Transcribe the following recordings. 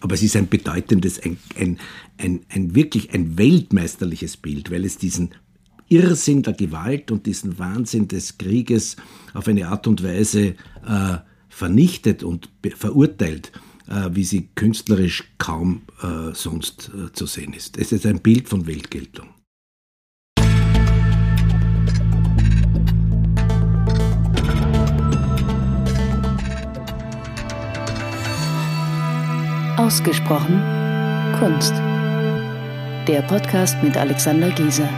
Aber es ist ein bedeutendes, ein, ein, ein, ein wirklich ein weltmeisterliches Bild, weil es diesen Irrsinn der Gewalt und diesen Wahnsinn des Krieges auf eine Art und Weise äh, vernichtet und verurteilt, äh, wie sie künstlerisch kaum äh, sonst äh, zu sehen ist. Es ist ein Bild von Weltgeltung. Ausgesprochen Kunst. Der Podcast mit Alexander Gieser.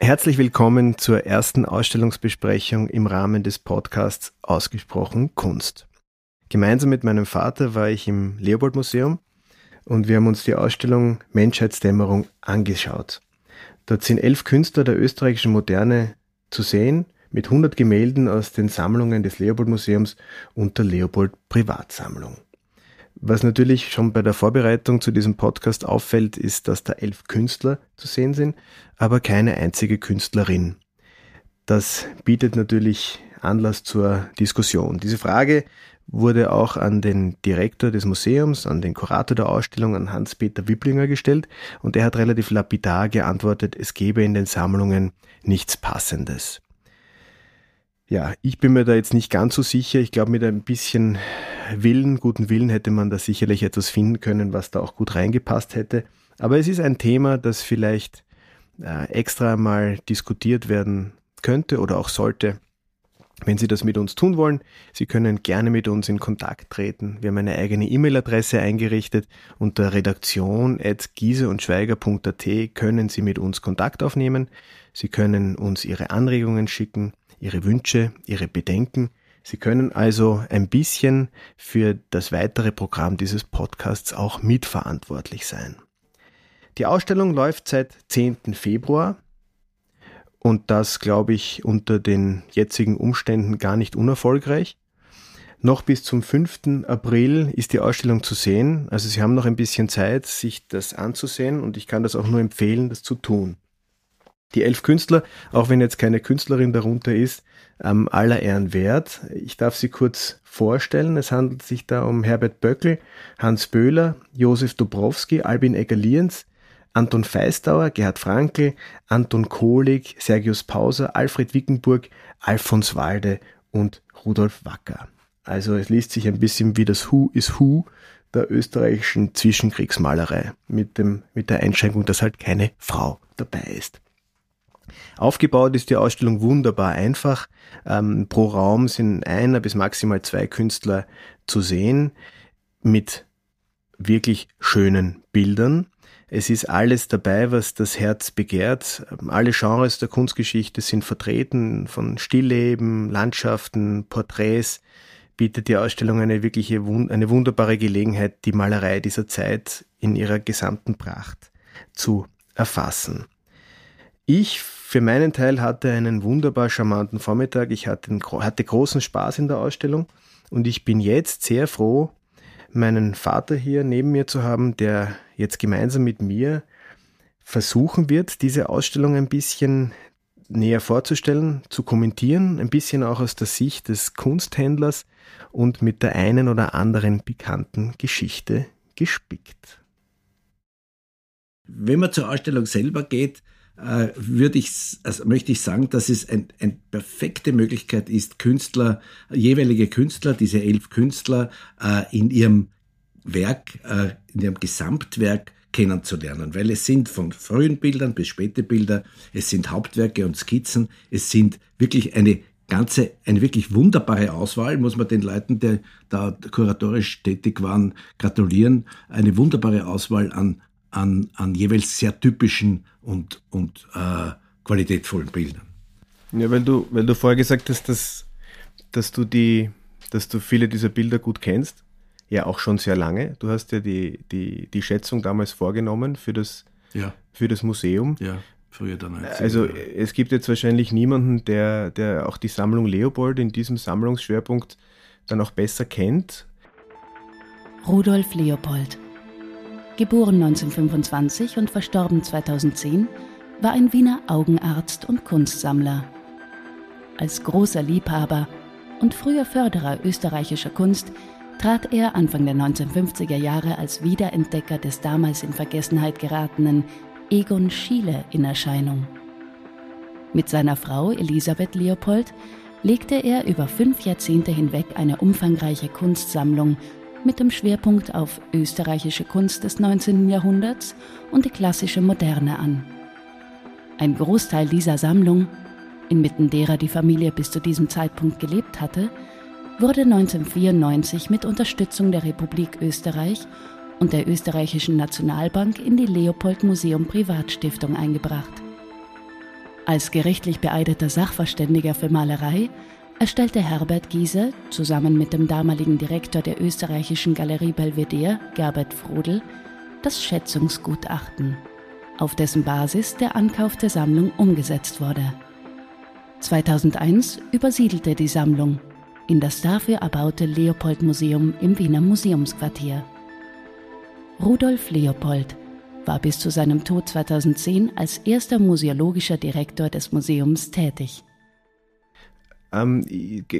Herzlich willkommen zur ersten Ausstellungsbesprechung im Rahmen des Podcasts Ausgesprochen Kunst. Gemeinsam mit meinem Vater war ich im Leopold Museum und wir haben uns die Ausstellung Menschheitsdämmerung angeschaut. Dort sind elf Künstler der österreichischen Moderne zu sehen, mit 100 Gemälden aus den Sammlungen des Leopold Museums und der Leopold Privatsammlung. Was natürlich schon bei der Vorbereitung zu diesem Podcast auffällt, ist, dass da elf Künstler zu sehen sind, aber keine einzige Künstlerin. Das bietet natürlich Anlass zur Diskussion. Diese Frage wurde auch an den Direktor des Museums, an den Kurator der Ausstellung, an Hans-Peter Wipplinger gestellt und er hat relativ lapidar geantwortet, es gebe in den Sammlungen nichts Passendes. Ja, ich bin mir da jetzt nicht ganz so sicher. Ich glaube, mit ein bisschen Willen, guten Willen hätte man da sicherlich etwas finden können, was da auch gut reingepasst hätte. Aber es ist ein Thema, das vielleicht äh, extra mal diskutiert werden könnte oder auch sollte. Wenn Sie das mit uns tun wollen, Sie können gerne mit uns in Kontakt treten. Wir haben eine eigene E-Mail-Adresse eingerichtet. Unter redaktion.giese-und-schweiger.at können Sie mit uns Kontakt aufnehmen. Sie können uns Ihre Anregungen schicken. Ihre Wünsche, Ihre Bedenken. Sie können also ein bisschen für das weitere Programm dieses Podcasts auch mitverantwortlich sein. Die Ausstellung läuft seit 10. Februar und das, glaube ich, unter den jetzigen Umständen gar nicht unerfolgreich. Noch bis zum 5. April ist die Ausstellung zu sehen. Also Sie haben noch ein bisschen Zeit, sich das anzusehen und ich kann das auch nur empfehlen, das zu tun. Die elf Künstler, auch wenn jetzt keine Künstlerin darunter ist, ähm, aller Ehren wert. Ich darf sie kurz vorstellen. Es handelt sich da um Herbert Böckel, Hans Böhler, Josef Dobrowski, Albin Egger-Lienz, Anton Feistauer, Gerhard Frankl, Anton Kohlig, Sergius Pauser, Alfred Wickenburg, Alfons Walde und Rudolf Wacker. Also es liest sich ein bisschen wie das Who is Who der österreichischen Zwischenkriegsmalerei mit, dem, mit der Einschränkung, dass halt keine Frau dabei ist. Aufgebaut ist die Ausstellung wunderbar einfach. Ähm, pro Raum sind einer bis maximal zwei Künstler zu sehen mit wirklich schönen Bildern. Es ist alles dabei, was das Herz begehrt. Alle Genres der Kunstgeschichte sind vertreten, von Stillleben, Landschaften, Porträts, bietet die Ausstellung eine wirkliche, eine wunderbare Gelegenheit, die Malerei dieser Zeit in ihrer gesamten Pracht zu erfassen. Ich für meinen Teil hatte einen wunderbar charmanten Vormittag. Ich hatte, hatte großen Spaß in der Ausstellung und ich bin jetzt sehr froh, meinen Vater hier neben mir zu haben, der jetzt gemeinsam mit mir versuchen wird, diese Ausstellung ein bisschen näher vorzustellen, zu kommentieren, ein bisschen auch aus der Sicht des Kunsthändlers und mit der einen oder anderen bekannten Geschichte gespickt. Wenn man zur Ausstellung selber geht, würde ich, also möchte ich sagen, dass es eine ein perfekte Möglichkeit ist, Künstler, jeweilige Künstler, diese elf Künstler äh, in ihrem Werk, äh, in ihrem Gesamtwerk kennenzulernen, weil es sind von frühen Bildern bis späte Bilder, es sind Hauptwerke und Skizzen, es sind wirklich eine ganze, eine wirklich wunderbare Auswahl, muss man den Leuten, die da kuratorisch tätig waren, gratulieren, eine wunderbare Auswahl an an, an jeweils sehr typischen und, und äh, qualitätvollen Bildern. Ja, weil du, weil du vorher gesagt hast, dass, dass du die, dass du viele dieser Bilder gut kennst, ja auch schon sehr lange. Du hast ja die, die, die Schätzung damals vorgenommen für das, ja. für das Museum. Ja, früher dann. Als also es gibt jetzt wahrscheinlich niemanden, der, der auch die Sammlung Leopold in diesem Sammlungsschwerpunkt dann auch besser kennt. Rudolf Leopold geboren 1925 und verstorben 2010, war ein Wiener Augenarzt und Kunstsammler. als großer Liebhaber und früher Förderer österreichischer Kunst trat er Anfang der 1950er Jahre als Wiederentdecker des damals in Vergessenheit geratenen Egon Schiele in Erscheinung. Mit seiner Frau Elisabeth Leopold legte er über fünf Jahrzehnte hinweg eine umfangreiche Kunstsammlung mit dem Schwerpunkt auf österreichische Kunst des 19. Jahrhunderts und die klassische Moderne an. Ein Großteil dieser Sammlung, inmitten derer die Familie bis zu diesem Zeitpunkt gelebt hatte, wurde 1994 mit Unterstützung der Republik Österreich und der Österreichischen Nationalbank in die Leopold Museum Privatstiftung eingebracht. Als gerichtlich beeideter Sachverständiger für Malerei erstellte Herbert Giese zusammen mit dem damaligen Direktor der österreichischen Galerie Belvedere, Gerbert Frodel, das Schätzungsgutachten, auf dessen Basis der Ankauf der Sammlung umgesetzt wurde. 2001 übersiedelte die Sammlung in das dafür erbaute Leopold-Museum im Wiener Museumsquartier. Rudolf Leopold war bis zu seinem Tod 2010 als erster museologischer Direktor des Museums tätig. Ähm,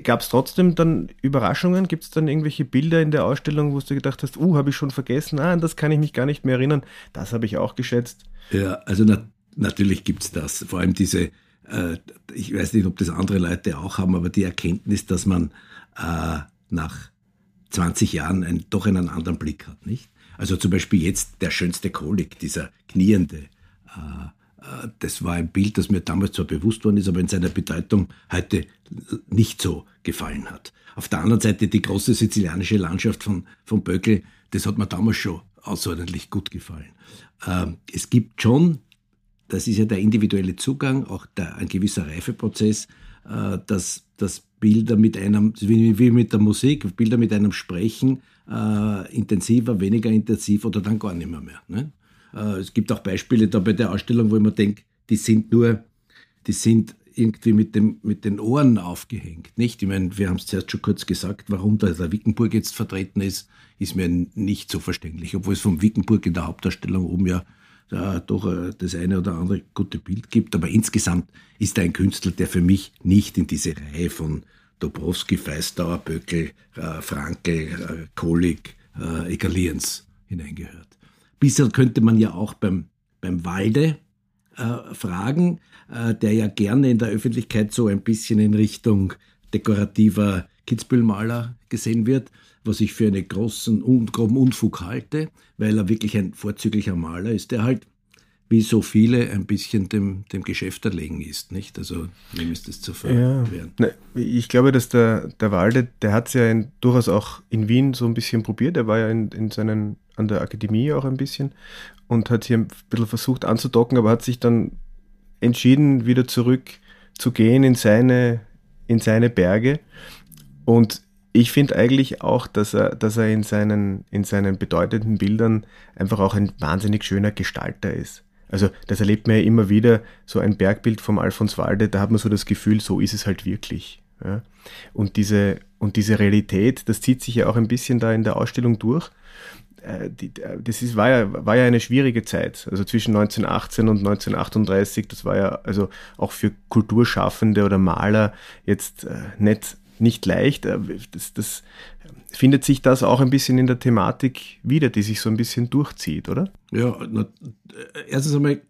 Gab es trotzdem dann Überraschungen? Gibt es dann irgendwelche Bilder in der Ausstellung, wo du gedacht hast, uh, habe ich schon vergessen, ah, das kann ich mich gar nicht mehr erinnern, das habe ich auch geschätzt? Ja, also na natürlich gibt es das. Vor allem diese, äh, ich weiß nicht, ob das andere Leute auch haben, aber die Erkenntnis, dass man äh, nach 20 Jahren ein, doch einen anderen Blick hat, nicht? Also zum Beispiel jetzt der schönste Kolik, dieser kniende. Äh, das war ein Bild, das mir damals zwar bewusst worden ist, aber in seiner Bedeutung heute nicht so gefallen hat. Auf der anderen Seite die große sizilianische Landschaft von, von Böckel, das hat mir damals schon außerordentlich gut gefallen. Ähm, es gibt schon, das ist ja der individuelle Zugang, auch der, ein gewisser Reifeprozess, äh, dass, dass Bilder mit einem, wie, mit der Musik, Bilder mit einem sprechen, äh, intensiver, weniger intensiv oder dann gar nicht mehr. mehr ne? Äh, es gibt auch Beispiele da bei der Ausstellung, wo ich mir denke, die sind nur, die sind irgendwie mit, dem, mit den Ohren aufgehängt. Nicht? Ich meine, wir haben es zuerst schon kurz gesagt, warum da der Wickenburg jetzt vertreten ist, ist mir nicht so verständlich, obwohl es vom Wickenburg in der Hauptdarstellung oben ja da doch äh, das eine oder andere gute Bild gibt. Aber insgesamt ist er ein Künstler, der für mich nicht in diese Reihe von Dobrowski, Feistauer, Böckel, äh, Frankel, äh, Kolik, äh, Egaliens hineingehört. Bisher könnte man ja auch beim, beim Walde äh, fragen, äh, der ja gerne in der Öffentlichkeit so ein bisschen in Richtung dekorativer Kitzbühelmaler gesehen wird, was ich für einen großen, groben Unfug halte, weil er wirklich ein vorzüglicher Maler ist, der halt wie so viele ein bisschen dem, dem Geschäft erlegen ist, nicht? Also wem ist das zu verwehren? Ja. Ich glaube, dass der, der Walde, der hat es ja in, durchaus auch in Wien so ein bisschen probiert. Er war ja in, in seinen, an der Akademie auch ein bisschen und hat hier ein bisschen versucht anzudocken, aber hat sich dann entschieden, wieder zurück zu gehen in seine, in seine Berge. Und ich finde eigentlich auch, dass er, dass er in seinen, in seinen bedeutenden Bildern einfach auch ein wahnsinnig schöner Gestalter ist. Also das erlebt man ja immer wieder, so ein Bergbild vom Alfons Walde, da hat man so das Gefühl, so ist es halt wirklich. Ja. Und, diese, und diese Realität, das zieht sich ja auch ein bisschen da in der Ausstellung durch. Äh, äh, das ist, war, ja, war ja eine schwierige Zeit, also zwischen 1918 und 1938, das war ja also auch für Kulturschaffende oder Maler jetzt äh, nicht, nicht leicht. Das, das findet sich das auch ein bisschen in der Thematik wieder, die sich so ein bisschen durchzieht, oder? Ja, na, erstens einmal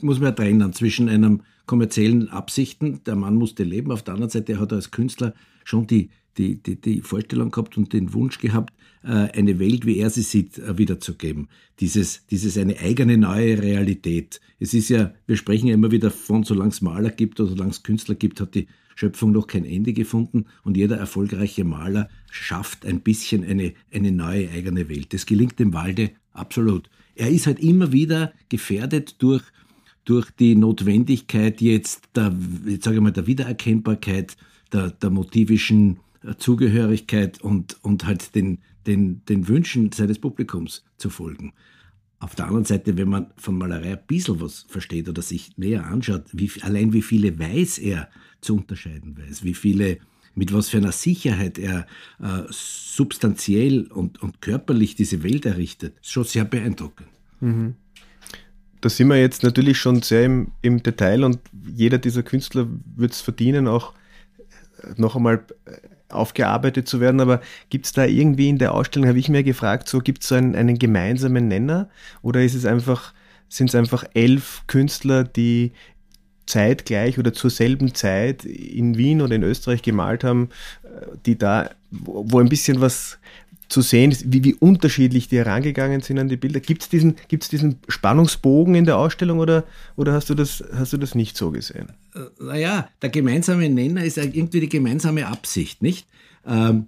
muss man ja trennen zwischen einem kommerziellen Absichten, der Mann musste leben, auf der anderen Seite hat er als Künstler schon die, die, die, die Vorstellung gehabt und den Wunsch gehabt, äh, eine Welt, wie er sie sieht, äh, wiederzugeben. Dieses, dieses eine eigene neue Realität. Es ist ja, wir sprechen ja immer wieder von, solange es Maler gibt oder solange es Künstler gibt, hat die Schöpfung noch kein Ende gefunden und jeder erfolgreiche Maler schafft ein bisschen eine, eine neue eigene Welt. Das gelingt dem Walde absolut. Er ist halt immer wieder gefährdet durch, durch die Notwendigkeit jetzt der, jetzt sage ich mal, der Wiedererkennbarkeit, der, der motivischen Zugehörigkeit und, und halt den, den, den Wünschen seines Publikums zu folgen. Auf der anderen Seite, wenn man von Malerei ein bisschen was versteht oder sich näher anschaut, wie, allein wie viele weiß er zu unterscheiden weiß, wie viele, mit was für einer Sicherheit er äh, substanziell und, und körperlich diese Welt errichtet, ist schon sehr beeindruckend. Mhm. Da sind wir jetzt natürlich schon sehr im, im Detail und jeder dieser Künstler wird es verdienen, auch noch einmal aufgearbeitet zu werden, aber gibt es da irgendwie in der Ausstellung, habe ich mir gefragt, so gibt es so einen, einen gemeinsamen Nenner oder ist es einfach, sind es einfach elf Künstler, die zeitgleich oder zur selben Zeit in Wien oder in Österreich gemalt haben, die da, wo ein bisschen was zu sehen ist, wie, wie unterschiedlich die herangegangen sind an die Bilder. Gibt es diesen, gibt's diesen Spannungsbogen in der Ausstellung oder, oder hast, du das, hast du das nicht so gesehen? Äh, naja, der gemeinsame Nenner ist irgendwie die gemeinsame Absicht, nicht? Ähm,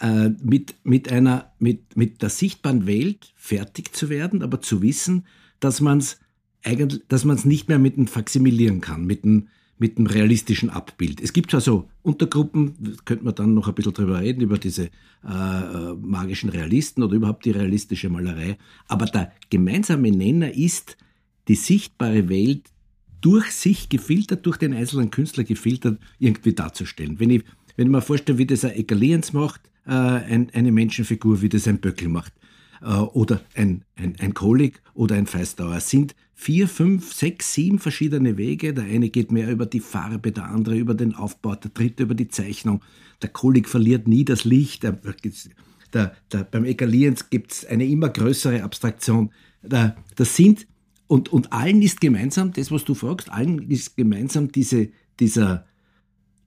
äh, mit, mit, einer, mit, mit der sichtbaren Welt fertig zu werden, aber zu wissen, dass man es eigentlich, dass man es nicht mehr mit dem Faximilieren kann, mit dem, mit dem realistischen Abbild. Es gibt zwar so Untergruppen, könnte man dann noch ein bisschen drüber reden, über diese äh, äh, magischen Realisten oder überhaupt die realistische Malerei. Aber der gemeinsame Nenner ist, die sichtbare Welt durch sich gefiltert, durch den einzelnen Künstler gefiltert, irgendwie darzustellen. Wenn ich, wenn ich mir vorstelle, wie das ein Egaliens macht, äh, ein, eine Menschenfigur, wie das ein Böckel macht, oder ein, ein, ein Kolik oder ein Feistauer, sind vier, fünf, sechs, sieben verschiedene Wege. Der eine geht mehr über die Farbe, der andere über den Aufbau, der dritte über die Zeichnung. Der Kolik verliert nie das Licht. Der, der, der, beim Egalierens gibt es eine immer größere Abstraktion. Das sind, und, und allen ist gemeinsam, das, was du fragst, allen ist gemeinsam diese, dieser,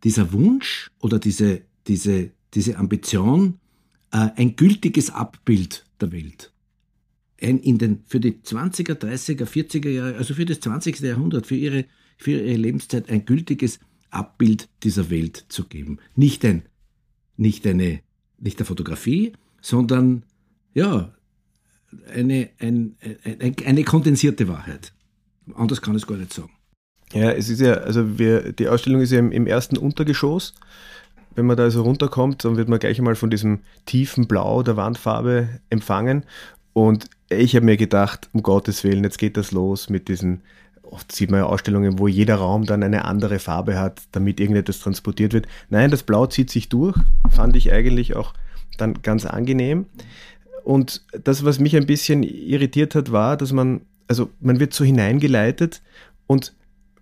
dieser Wunsch oder diese, diese, diese Ambition, äh, ein gültiges Abbild der Welt ein, in den, für die 20er, 30er, 40er Jahre, also für das 20. Jahrhundert, für ihre, für ihre Lebenszeit ein gültiges Abbild dieser Welt zu geben. Nicht ein, nicht eine, nicht eine Fotografie, sondern, ja, eine, ein, ein, eine kondensierte Wahrheit. Anders kann ich es gar nicht sagen. Ja, es ist ja, also wir, die Ausstellung ist ja im, im ersten Untergeschoss. Wenn man da also runterkommt, dann wird man gleich einmal von diesem tiefen Blau der Wandfarbe empfangen. Und ich habe mir gedacht, um Gottes Willen, jetzt geht das los mit diesen, oft sieht man ja Ausstellungen, wo jeder Raum dann eine andere Farbe hat, damit irgendetwas transportiert wird. Nein, das Blau zieht sich durch, fand ich eigentlich auch dann ganz angenehm. Und das, was mich ein bisschen irritiert hat, war, dass man, also man wird so hineingeleitet und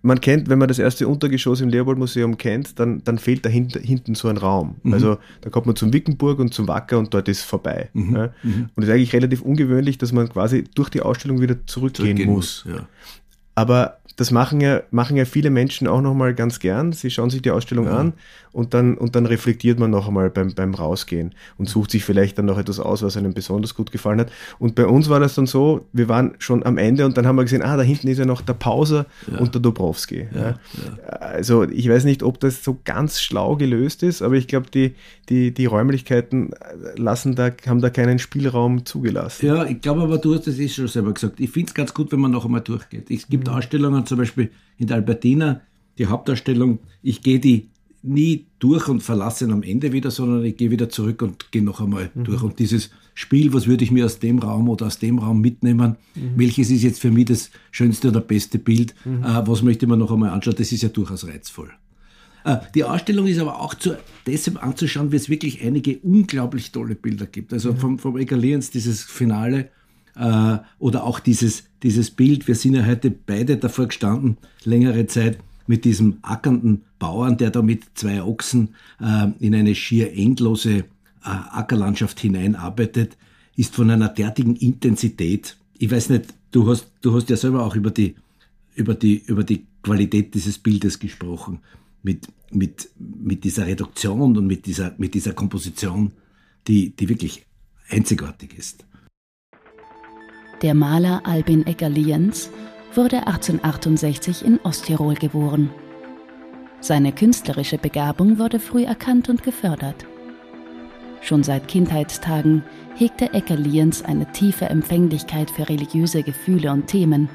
man kennt, wenn man das erste Untergeschoss im Leopold-Museum kennt, dann, dann fehlt da hinten, hinten so ein Raum. Mhm. Also da kommt man zum Wickenburg und zum Wacker und dort ist vorbei. Mhm. Ja. Mhm. Und es ist eigentlich relativ ungewöhnlich, dass man quasi durch die Ausstellung wieder zurückgehen, zurückgehen muss. muss ja. Aber das machen ja, machen ja viele Menschen auch nochmal ganz gern. Sie schauen sich die Ausstellung ja. an und dann, und dann reflektiert man noch einmal beim, beim Rausgehen und sucht sich vielleicht dann noch etwas aus, was einem besonders gut gefallen hat. Und bei uns war das dann so, wir waren schon am Ende und dann haben wir gesehen, ah, da hinten ist ja noch der Pauser ja. und der Dobrowski. Ja. Also ich weiß nicht, ob das so ganz schlau gelöst ist, aber ich glaube, die, die, die Räumlichkeiten lassen da, haben da keinen Spielraum zugelassen. Ja, ich glaube aber, du hast das eh schon selber gesagt. Ich finde es ganz gut, wenn man noch einmal durchgeht. Es gibt mhm. Ausstellungen, zum Beispiel in der Albertina, die Hauptausstellung, ich gehe die nie durch und verlasse ihn am Ende wieder, sondern ich gehe wieder zurück und gehe noch einmal mhm. durch. Und dieses Spiel, was würde ich mir aus dem Raum oder aus dem Raum mitnehmen? Mhm. Welches ist jetzt für mich das schönste oder beste Bild? Mhm. Äh, was möchte man noch einmal anschauen? Das ist ja durchaus reizvoll. Äh, die Ausstellung ist aber auch zu, deshalb anzuschauen, weil es wirklich einige unglaublich tolle Bilder gibt. Also vom, vom Egalierens dieses Finale äh, oder auch dieses, dieses Bild. Wir sind ja heute beide davor gestanden, längere Zeit mit diesem ackernden Bauern, der da mit zwei Ochsen äh, in eine schier endlose äh, Ackerlandschaft hineinarbeitet, ist von einer derartigen Intensität. Ich weiß nicht, du hast, du hast ja selber auch über die, über die, über die Qualität dieses Bildes gesprochen. Mit, mit, mit dieser Reduktion und mit dieser, mit dieser Komposition, die, die wirklich einzigartig ist. Der Maler Albin Egger-Lienz wurde 1868 in Osttirol geboren. Seine künstlerische Begabung wurde früh erkannt und gefördert. Schon seit Kindheitstagen hegte Ecker-Lienz eine tiefe Empfänglichkeit für religiöse Gefühle und Themen,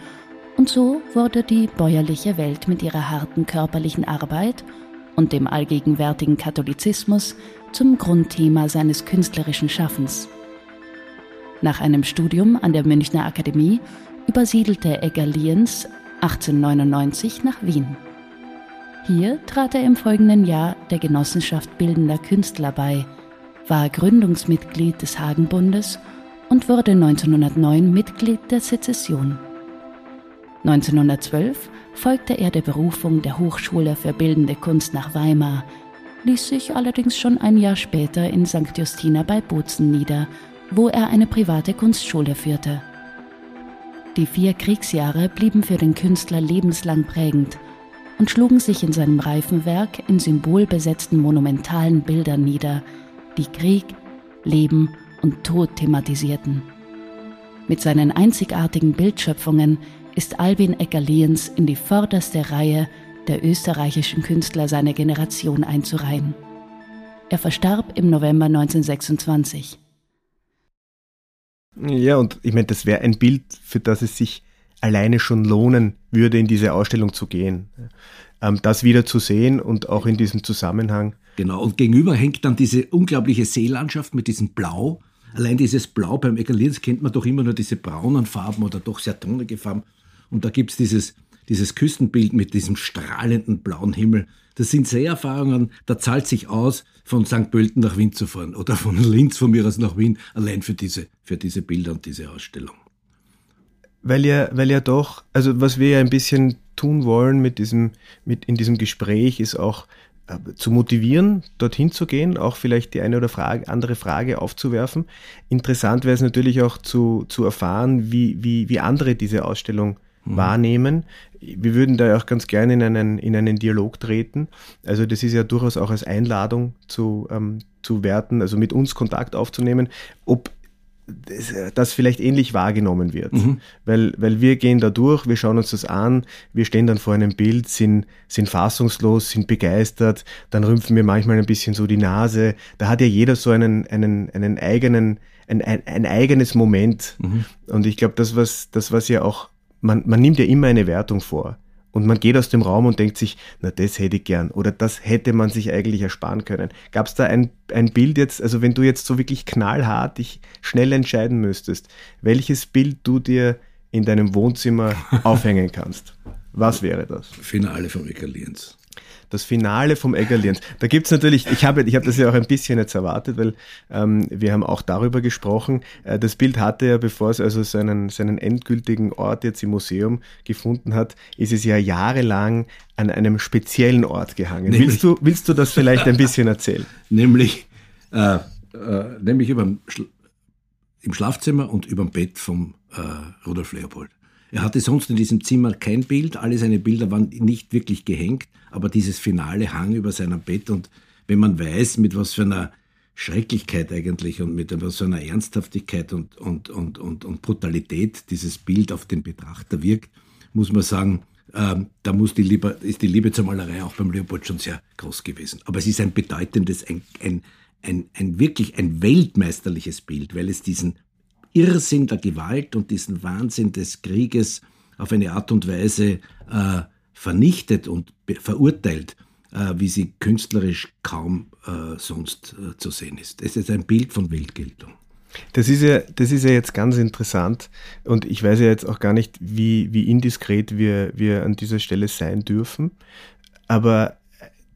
und so wurde die bäuerliche Welt mit ihrer harten körperlichen Arbeit und dem allgegenwärtigen Katholizismus zum Grundthema seines künstlerischen Schaffens. Nach einem Studium an der Münchner Akademie übersiedelte Egger Lienz 1899 nach Wien. Hier trat er im folgenden Jahr der Genossenschaft Bildender Künstler bei, war Gründungsmitglied des Hagenbundes und wurde 1909 Mitglied der Sezession. 1912 folgte er der Berufung der Hochschule für Bildende Kunst nach Weimar, ließ sich allerdings schon ein Jahr später in St. Justina bei Bozen nieder, wo er eine private Kunstschule führte. Die vier Kriegsjahre blieben für den Künstler lebenslang prägend und schlugen sich in seinem reifen Werk in symbolbesetzten monumentalen Bildern nieder, die Krieg, Leben und Tod thematisierten. Mit seinen einzigartigen Bildschöpfungen ist Albin Ecker-Liens in die vorderste Reihe der österreichischen Künstler seiner Generation einzureihen. Er verstarb im November 1926. Ja, und ich meine, das wäre ein Bild, für das es sich alleine schon lohnen würde, in diese Ausstellung zu gehen. Ähm, das wieder zu sehen und auch in diesem Zusammenhang. Genau, und gegenüber hängt dann diese unglaubliche Seelandschaft mit diesem Blau. Allein dieses Blau beim Egerlins kennt man doch immer nur diese braunen Farben oder doch sehr tonige Farben. Und da gibt's dieses, dieses Küstenbild mit diesem strahlenden blauen Himmel. Das sind Seherfahrungen, da zahlt sich aus, von St. Pölten nach Wien zu fahren oder von Linz von mir aus nach Wien, allein für diese, für diese Bilder und diese Ausstellung. Weil ja, weil ja doch, also was wir ja ein bisschen tun wollen mit diesem, mit in diesem Gespräch ist auch äh, zu motivieren, dorthin zu gehen, auch vielleicht die eine oder Frage, andere Frage aufzuwerfen. Interessant wäre es natürlich auch zu, zu erfahren, wie, wie, wie andere diese Ausstellung mhm. wahrnehmen. Wir würden da auch ganz gerne in einen, in einen Dialog treten. Also das ist ja durchaus auch als Einladung zu, ähm, zu werten, also mit uns Kontakt aufzunehmen, ob das vielleicht ähnlich wahrgenommen wird. Mhm. Weil, weil wir gehen da durch, wir schauen uns das an, wir stehen dann vor einem Bild, sind, sind fassungslos, sind begeistert, dann rümpfen wir manchmal ein bisschen so die Nase. Da hat ja jeder so einen, einen, einen eigenen, ein, ein, ein eigenes Moment. Mhm. Und ich glaube, das was, das, was ja auch man, man nimmt ja immer eine Wertung vor. Und man geht aus dem Raum und denkt sich, na, das hätte ich gern oder das hätte man sich eigentlich ersparen können. Gab es da ein, ein Bild jetzt, also wenn du jetzt so wirklich knallhart dich schnell entscheiden müsstest, welches Bild du dir in deinem Wohnzimmer aufhängen kannst? Was wäre das? Finale von Lienz das Finale vom Eggerliens. Da gibt's natürlich, ich habe ich hab das ja auch ein bisschen jetzt erwartet, weil ähm, wir haben auch darüber gesprochen. Äh, das Bild hatte ja, bevor es also seinen, seinen endgültigen Ort jetzt im Museum gefunden hat, ist es ja jahrelang an einem speziellen Ort gehangen. willst du, willst du das vielleicht ein bisschen erzählen? nämlich, äh, äh, nämlich über, im Schlafzimmer und über dem Bett vom äh, Rudolf Leopold. Er hatte sonst in diesem Zimmer kein Bild, alle seine Bilder waren nicht wirklich gehängt, aber dieses Finale hang über seinem Bett und wenn man weiß, mit was für einer Schrecklichkeit eigentlich und mit was für einer Ernsthaftigkeit und, und, und, und, und Brutalität dieses Bild auf den Betrachter wirkt, muss man sagen, ähm, da muss die Liebe, ist die Liebe zur Malerei auch beim Leopold schon sehr groß gewesen. Aber es ist ein bedeutendes, ein, ein, ein, ein wirklich ein weltmeisterliches Bild, weil es diesen Irrsinn der Gewalt und diesen Wahnsinn des Krieges auf eine Art und Weise äh, vernichtet und verurteilt, äh, wie sie künstlerisch kaum äh, sonst äh, zu sehen ist. Es ist ein Bild von Weltgeltung. Das ist ja, das ist ja jetzt ganz interessant und ich weiß ja jetzt auch gar nicht, wie, wie indiskret wir, wir an dieser Stelle sein dürfen. Aber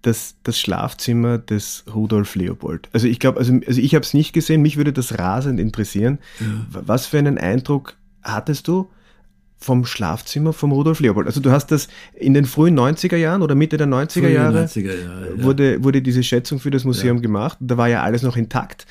das, das Schlafzimmer des Rudolf Leopold. Also ich glaube, also, also ich habe es nicht gesehen, mich würde das rasend interessieren. Ja. Was für einen Eindruck hattest du vom Schlafzimmer vom Rudolf Leopold? Also du hast das in den frühen 90er Jahren oder Mitte der 90er Frühe Jahre 90er Jahre, ja. wurde, wurde diese Schätzung für das Museum ja. gemacht. Da war ja alles noch intakt.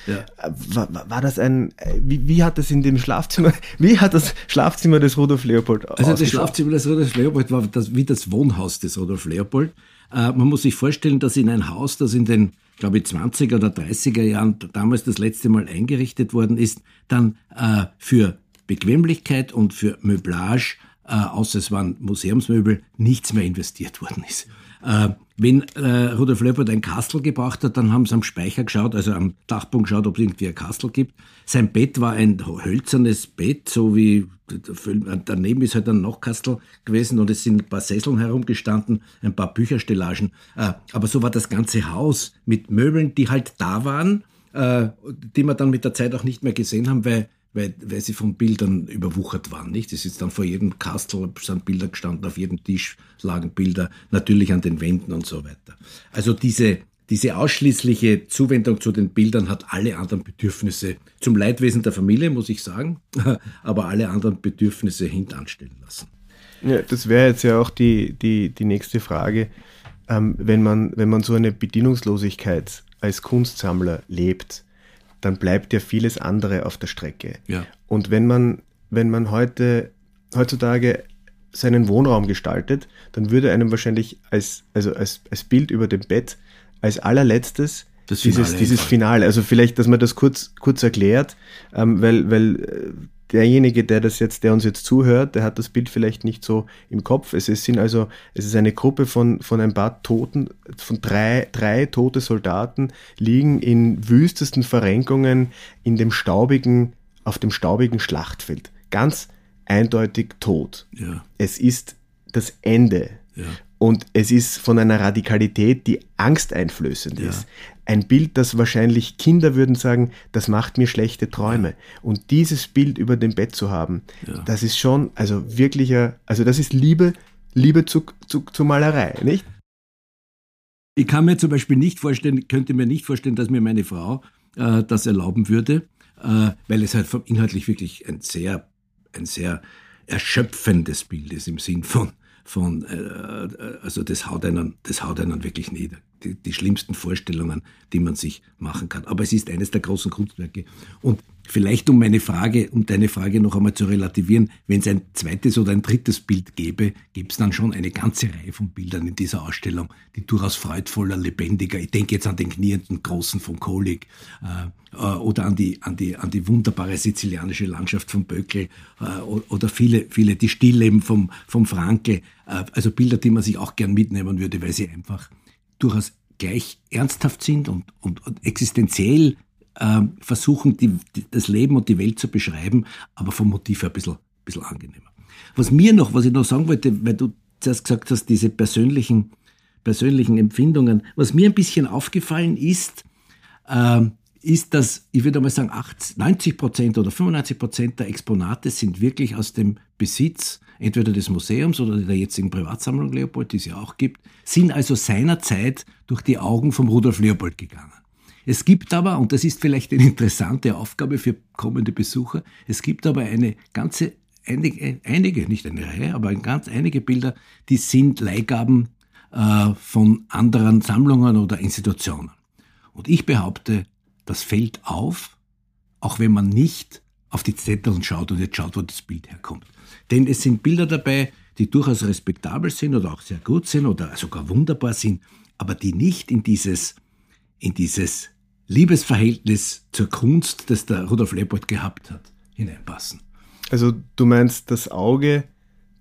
War, war, das ein, wie, wie hat das in dem Schlafzimmer, wie hat das Schlafzimmer des Rudolf Leopold Also das Schlafzimmer des Rudolf Leopold war das, wie das Wohnhaus des Rudolf Leopold. Äh, man muss sich vorstellen, dass in ein Haus, das in den, glaube ich, 20er oder 30er Jahren damals das letzte Mal eingerichtet worden ist, dann äh, für Bequemlichkeit und für Möblage, äh, außer es waren Museumsmöbel, nichts mehr investiert worden ist. Äh, wenn äh, Rudolf Leopold ein Kastel gebracht hat, dann haben sie am Speicher geschaut, also am Dachboden geschaut, ob es irgendwie ein Kastel gibt. Sein Bett war ein hölzernes Bett, so wie daneben ist halt ein Nachkastel gewesen und es sind ein paar Sesseln herumgestanden, ein paar Bücherstellagen. Äh, aber so war das ganze Haus mit Möbeln, die halt da waren, äh, die wir dann mit der Zeit auch nicht mehr gesehen haben, weil weil, weil sie von Bildern überwuchert waren. Nicht? Es ist dann vor jedem Kastel sind Bilder gestanden, auf jedem Tisch lagen Bilder, natürlich an den Wänden und so weiter. Also diese, diese ausschließliche Zuwendung zu den Bildern hat alle anderen Bedürfnisse zum Leidwesen der Familie, muss ich sagen, aber alle anderen Bedürfnisse hintanstellen lassen. Ja, das wäre jetzt ja auch die, die, die nächste Frage. ähm, wenn, man, wenn man so eine Bedienungslosigkeit als Kunstsammler lebt, dann bleibt ja vieles andere auf der Strecke. Ja. Und wenn man, wenn man heute, heutzutage seinen Wohnraum gestaltet, dann würde einem wahrscheinlich als, also als, als Bild über dem Bett als allerletztes Das dieses, Finale dieses. Finale, also vielleicht, dass man das kurz, kurz erklärt, ähm, weil, weil äh, derjenige, der das jetzt, der uns jetzt zuhört, der hat das Bild vielleicht nicht so im Kopf. Es, es sind also, es ist eine Gruppe von, von ein paar Toten, von drei, drei tote Soldaten liegen in wüstesten Verrenkungen in dem staubigen, auf dem staubigen Schlachtfeld. Ganz eindeutig tot. Ja, Es ist das Ende. ja. Und es ist von einer Radikalität, die angsteinflößend Ja. ist. Ein Bild, das wahrscheinlich Kinder würden sagen, das macht mir schlechte Träume. Und dieses Bild über dem Bett zu haben, Ja. das ist schon, also wirklicher, also das ist Liebe, Liebe zu, zu, zu Malerei, nicht? Ich kann mir zum Beispiel nicht vorstellen, könnte mir nicht vorstellen, dass mir meine Frau äh, das erlauben würde, äh, weil es halt inhaltlich wirklich ein sehr, ein sehr erschöpfendes Bild ist im Sinn von, von äh, also das haut einen, das haut einen wirklich nieder. Die, die schlimmsten Vorstellungen, die man sich machen kann. Aber es ist eines der großen Kunstwerke. Und vielleicht um meine Frage, um deine Frage noch einmal zu relativieren, wenn es ein zweites oder ein drittes Bild gäbe, gäbe es dann schon eine ganze Reihe von Bildern in dieser Ausstellung, die durchaus freudvoller, lebendiger. Ich denke jetzt an den knienden Großen von Kolik äh, äh, oder an die, an, die, an die wunderbare sizilianische Landschaft von Böckel äh, oder viele, viele, die Stillleben vom, vom Frankl. Äh, also Bilder, die man sich auch gern mitnehmen würde, weil sie einfach durchaus gleich ernsthaft sind und, und, und existenziell versuchen, die, das Leben und die Welt zu beschreiben, aber vom Motiv her ein bisschen, bisschen angenehmer. Was mir noch, was ich noch sagen wollte, weil du zuerst gesagt hast, diese persönlichen, persönlichen Empfindungen, was mir ein bisschen aufgefallen ist, ähm, ist, dass, ich würde mal sagen, 80, 90 Prozent oder 95 Prozent der Exponate sind wirklich aus dem Besitz entweder des Museums oder der jetzigen Privatsammlung Leopold, die es ja auch gibt, sind also seinerzeit durch die Augen vom Rudolf Leopold gegangen. Es gibt aber, und das ist vielleicht eine interessante Aufgabe für kommende Besucher, es gibt aber eine ganze, einige, einige nicht eine Reihe, aber ein ganz einige Bilder, die sind Leihgaben äh, von anderen Sammlungen oder Institutionen. Und ich behaupte, das fällt auf, auch wenn man nicht auf die Zettel schaut und jetzt schaut, wo das Bild herkommt. Denn es sind Bilder dabei, die durchaus respektabel sind oder auch sehr gut sind oder sogar wunderbar sind, aber die nicht in dieses, in dieses Liebesverhältnis zur Kunst, das der Rudolf Leopold gehabt hat, hineinpassen. Also du meinst, das Auge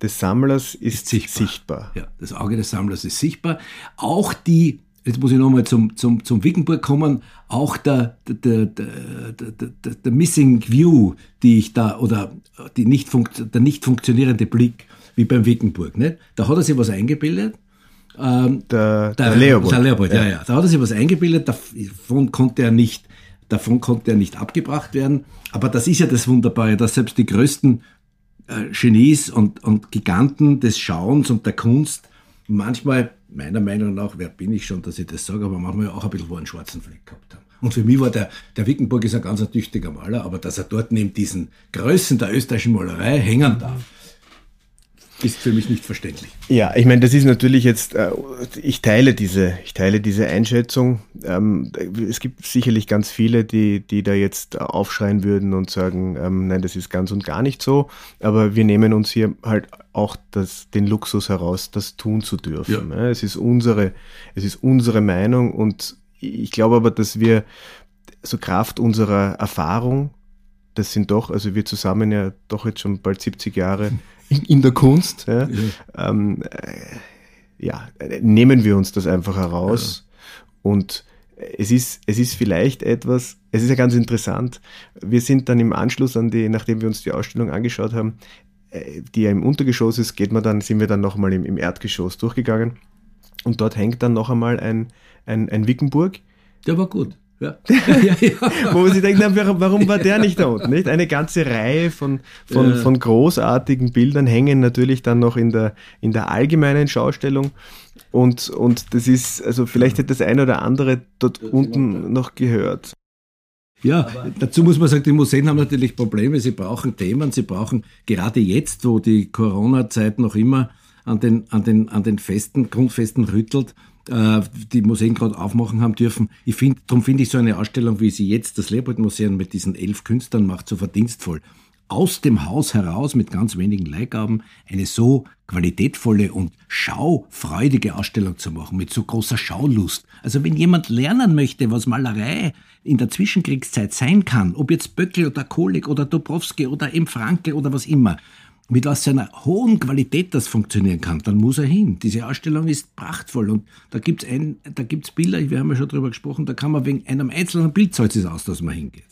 des Sammlers ist, sichtbar. sichtbar. Ja, das Auge des Sammlers ist sichtbar. Auch die, jetzt muss ich nochmal zum, zum, zum Wickenburg kommen, auch der, der, der, der, der, der Missing View, die ich da, oder die nicht funkt, der nicht funktionierende Blick, wie beim Wickenburg, nicht? Da hat er sich was eingebildet. Ähm, Der, der, der Leopold. Der Leopold, ja. ja, Da hat er sich was eingebildet, davon konnte er nicht, davon konnte er nicht abgebracht werden. Aber das ist ja das Wunderbare, dass selbst die größten äh, Genies und, und Giganten des Schauens und der Kunst manchmal, meiner Meinung nach, wer bin ich schon, dass ich das sage, aber manchmal auch ein bisschen wo einen schwarzen Fleck gehabt haben. Und für mich war der, der Wickenburg ist ein ganz ein tüchtiger Maler, aber dass er dort neben diesen Größen der österreichischen Malerei hängen darf, ist für mich nicht verständlich. Ja, ich meine, das ist natürlich jetzt, äh, ich teile diese, ich teile diese Einschätzung. Ähm, es gibt sicherlich ganz viele, die, die da jetzt aufschreien würden und sagen, ähm, nein, das ist ganz und gar nicht so. Aber wir nehmen uns hier halt auch das, den Luxus heraus, das tun zu dürfen. Ja. Ja, Es ist unsere, es ist unsere Meinung und ich glaube aber, dass wir so Kraft unserer Erfahrung, das sind doch, also wir zusammen ja doch jetzt schon bald 70 Jahre in, in der Kunst, ja, ähm, äh, ja, nehmen wir uns das einfach heraus. Und es ist, es ist vielleicht etwas, es ist ja ganz interessant. Wir sind dann im Anschluss an die, nachdem wir uns die Ausstellung angeschaut haben, äh, die ja im Untergeschoss ist, geht man dann, sind wir dann nochmal im, im Erdgeschoss durchgegangen. Und dort hängt dann noch einmal ein, ein, ein Wickenburg, Der war gut. Ja. ja, ja. wo man sich denkt, na, warum- warum war der nicht da unten? Nicht? Eine ganze Reihe von, von, Ja. von großartigen Bildern hängen natürlich dann noch in der, in der allgemeinen Schaustellung. Und, und das ist, also vielleicht hätte das eine oder andere dort unten noch gehört. Ja, dazu muss man sagen, die Museen haben natürlich Probleme. Sie brauchen Themen, sie brauchen gerade jetzt, wo die Corona-Zeit noch immer an den, an den, an den Festen, Grundfesten rüttelt, äh, die Museen gerade aufmachen haben dürfen. Ich finde, darum finde ich so eine Ausstellung, wie sie jetzt das Leopold-Museum mit diesen elf Künstlern macht, so verdienstvoll aus dem Haus heraus mit ganz wenigen Leihgaben eine so qualitätvolle und schaufreudige Ausstellung zu machen, mit so großer Schaulust. Also wenn jemand lernen möchte, was Malerei in der Zwischenkriegszeit sein kann, ob jetzt Böckel oder Kohlig oder Dobrowski oder M. Franke oder was immer, mit was einer hohen Qualität das funktionieren kann, dann muss er hin. Diese Ausstellung ist prachtvoll und da gibt's ein, da gibt's Bilder, wir haben ja schon drüber gesprochen, da kann man wegen einem einzelnen Bild zahlt es aus, dass man hingeht.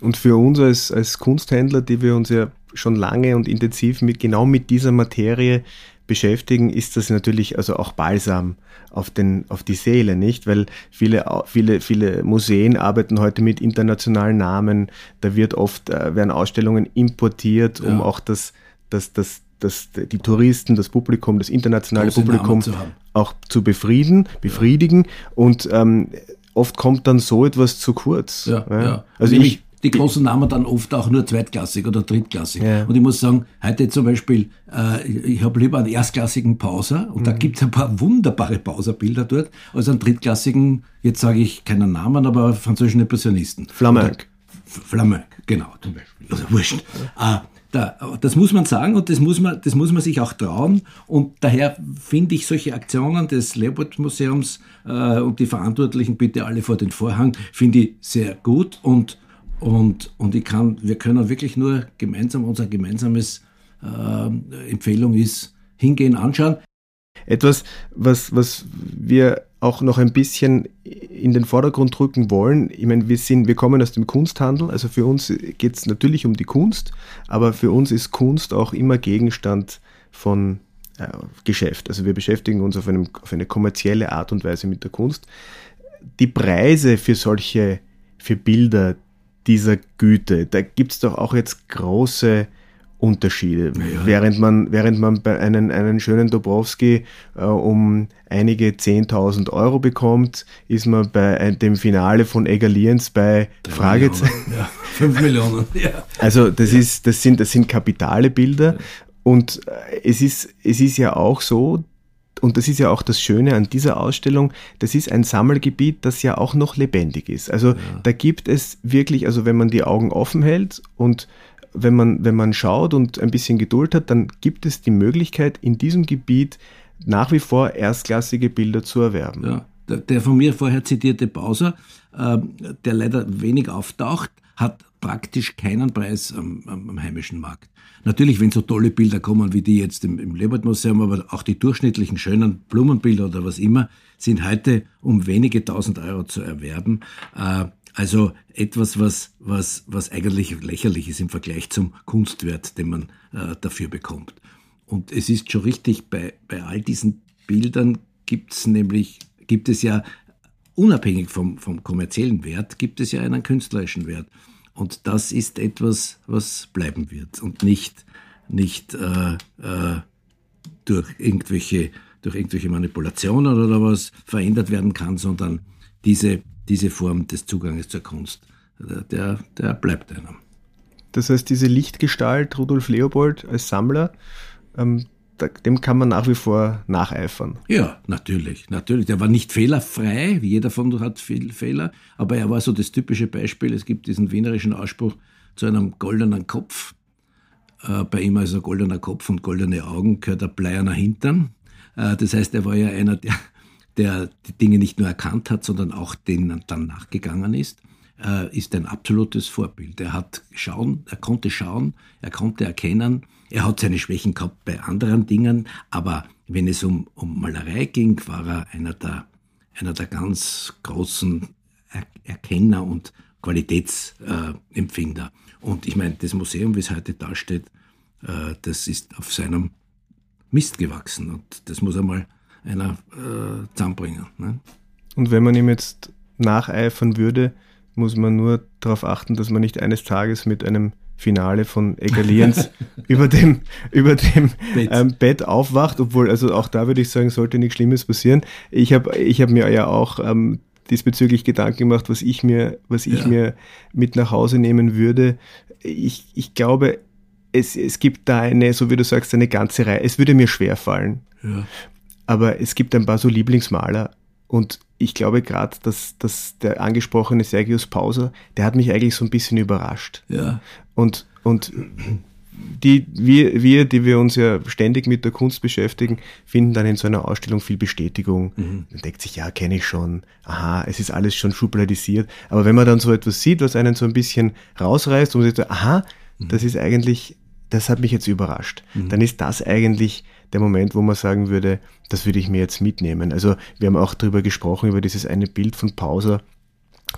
Und für uns als, als Kunsthändler, die wir uns ja schon lange und intensiv mit genau mit dieser Materie beschäftigen, ist das natürlich also auch Balsam auf den auf die Seele, nicht? Weil viele viele viele Museen arbeiten heute mit internationalen Namen. Da wird oft äh, werden Ausstellungen importiert, um ja. auch das das das das die Touristen, das Publikum, das internationale Große Publikum zu auch zu befrieden, befriedigen ja. und ähm, oft kommt dann so etwas zu kurz. Ja, ja. Also ich, die großen Namen dann oft auch nur zweitklassig oder drittklassig. Und ich muss sagen, heute zum Beispiel, äh, ich habe lieber einen erstklassigen Pauser und mhm. da gibt es ein paar wunderbare Pauserbilder dort, als einen drittklassigen, jetzt sage ich keinen Namen, aber französischen Impressionisten. Flamenc. Flamenc, genau, zum Beispiel. Also wurscht. Äh, da, das muss man sagen und das muss man, das muss man sich auch trauen. Und daher finde ich solche Aktionen des Leopold-Museums äh, und die Verantwortlichen bitte alle vor den Vorhang, finde ich sehr gut und und, und ich kann, wir können wirklich nur gemeinsam, unser gemeinsames äh, Empfehlung ist, hingehen, anschauen. Etwas, was, was wir auch noch ein bisschen in den Vordergrund drücken wollen. Ich meine, wir sind, wir kommen aus dem Kunsthandel, also für uns geht es natürlich um die Kunst, aber für uns ist Kunst auch immer Gegenstand von äh, Geschäft. Also wir beschäftigen uns auf, einem, auf eine kommerzielle Art und Weise mit der Kunst. Die Preise für solche, für Bilder, dieser Güte. Da gibt es doch auch jetzt große Unterschiede. Ja. Während man, während man bei einem, einen schönen Dobrowski äh, um einige 10.000 Euro bekommt, ist man bei dem Finale von Egaliens bei Fragezeichen. Ja, 5 Millionen. Ja. Also das ja. ist, das sind, das sind kapitale Bilder. Und äh, es ist, es ist ja auch so, und das ist ja auch das Schöne an dieser Ausstellung, das ist ein Sammelgebiet, das ja auch noch lebendig ist. Also da gibt es wirklich, also wenn man die Augen offen hält und wenn man, wenn man schaut und ein bisschen Geduld hat, dann gibt es die Möglichkeit, in diesem Gebiet nach wie vor erstklassige Bilder zu erwerben. Ja. Der, der von mir vorher zitierte Bowser, äh, der leider wenig auftaucht, hat praktisch keinen Preis am, am, am heimischen Markt. Natürlich, wenn so tolle Bilder kommen wie die jetzt im, im Lebert-Museum, aber auch die durchschnittlichen schönen Blumenbilder oder was immer, sind heute um wenige tausend Euro zu erwerben. Äh, also etwas, was, was, was eigentlich lächerlich ist im Vergleich zum Kunstwert, den man äh, dafür bekommt. Und es ist schon richtig, bei, bei all diesen Bildern gibt es nämlich, gibt es ja unabhängig vom, vom kommerziellen Wert, gibt es ja einen künstlerischen Wert. Und das ist etwas, was bleiben wird und nicht, nicht äh, äh, durch, irgendwelche, durch irgendwelche Manipulationen oder was verändert werden kann, sondern diese, diese Form des Zuganges zur Kunst, der, der bleibt einem. Das heißt, diese Lichtgestalt Rudolf Leopold als Sammler, ähm, dem kann man nach wie vor nacheifern. Ja, natürlich, natürlich. Der war nicht fehlerfrei, jeder von uns hat viel Fehler, aber er war so das typische Beispiel. Es gibt diesen wienerischen Ausspruch zu einem goldenen Kopf. Äh, bei ihm also goldener Kopf und goldene Augen gehört ein bleierner Hintern. Äh, das heißt, er war ja einer, der, der die Dinge nicht nur erkannt hat, sondern auch denen dann nachgegangen ist äh, ist ein absolutes Vorbild. Er hat schauen, er konnte schauen, er konnte erkennen, er hat seine Schwächen gehabt bei anderen Dingen, aber wenn es um, um Malerei ging, war er einer der, einer der ganz großen er Erkenner und Qualitätsempfinder. Und ich meine, das Museum, wie es heute dasteht, äh, das ist auf seinem Mist gewachsen und das muss einmal einer äh, zusammenbringen. Ne? Und wenn man ihm jetzt nacheifern würde, muss man nur darauf achten, dass man nicht eines Tages mit einem Finale von Egaliens über dem, über dem Bett. Ähm, Bett aufwacht, obwohl, also auch da würde ich sagen, sollte nichts Schlimmes passieren. Ich habe ich hab mir ja auch ähm, diesbezüglich Gedanken gemacht, was ich mir, was ich ja. mir mit nach Hause nehmen würde. Ich, ich glaube, es, es gibt da eine, so wie du sagst, eine ganze Reihe. Es würde mir schwer fallen. Ja. Aber es gibt ein paar so Lieblingsmaler und ich glaube gerade, dass, dass der angesprochene Sergius Pauser, der hat mich eigentlich so ein bisschen überrascht. Ja. Und, und die, wir, wir, die wir uns ja ständig mit der Kunst beschäftigen, finden dann in so einer Ausstellung viel Bestätigung. Mhm. Man denkt sich, ja, kenne ich schon, aha, es ist alles schon schubladisiert. Aber wenn man dann so etwas sieht, was einen so ein bisschen rausreißt und man sagt, aha, mhm. das ist eigentlich, das hat mich jetzt überrascht, mhm. dann ist das eigentlich der Moment, wo man sagen würde, das würde ich mir jetzt mitnehmen. Also wir haben auch darüber gesprochen, über dieses eine Bild von Pauser,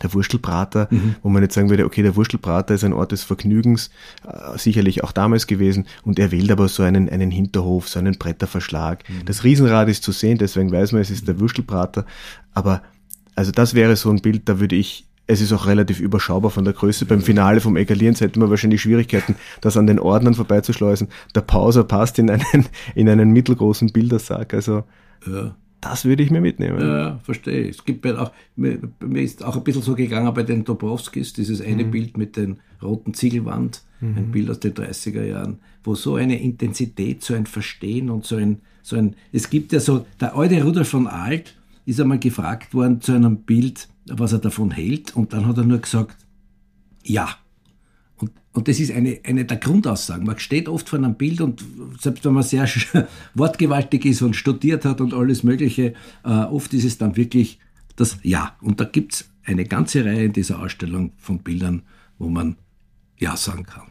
der Wurstelbrater, mhm. wo man jetzt sagen würde, okay, der Wurstelbrater ist ein Ort des Vergnügens, äh, sicherlich auch damals gewesen, und er wählt aber so einen, einen Hinterhof, so einen Bretterverschlag. Mhm. Das Riesenrad ist zu sehen, deswegen weiß man, es ist der Wurstelbrater, aber also das wäre so ein Bild, da würde ich es ist auch relativ überschaubar von der Größe. Beim Finale vom Egalierens hätte man wahrscheinlich Schwierigkeiten, das an den Ordnern vorbeizuschleusen. Der Pauser passt in einen, in einen mittelgroßen Bildersack. Also ja. Das würde ich mir mitnehmen. Ja, verstehe. Es gibt auch, mir, mir, ist auch ein bisschen so gegangen bei den Dobrowskis, dieses eine mhm. Bild mit den roten Ziegelwand, mhm. ein Bild aus den 30er Jahren, wo so eine Intensität, so ein Verstehen und so ein, so ein, es gibt ja so, der alte Rudolf von Alt ist einmal gefragt worden zu einem Bild, was er davon hält, und dann hat er nur gesagt, ja. Und das ist eine, eine der Grundaussagen. Man steht oft vor einem Bild und selbst wenn man sehr wortgewaltig ist und studiert hat und alles Mögliche, äh, oft ist es dann wirklich das Ja. Und da gibt es eine ganze Reihe in dieser Ausstellung von Bildern, wo man Ja sagen kann.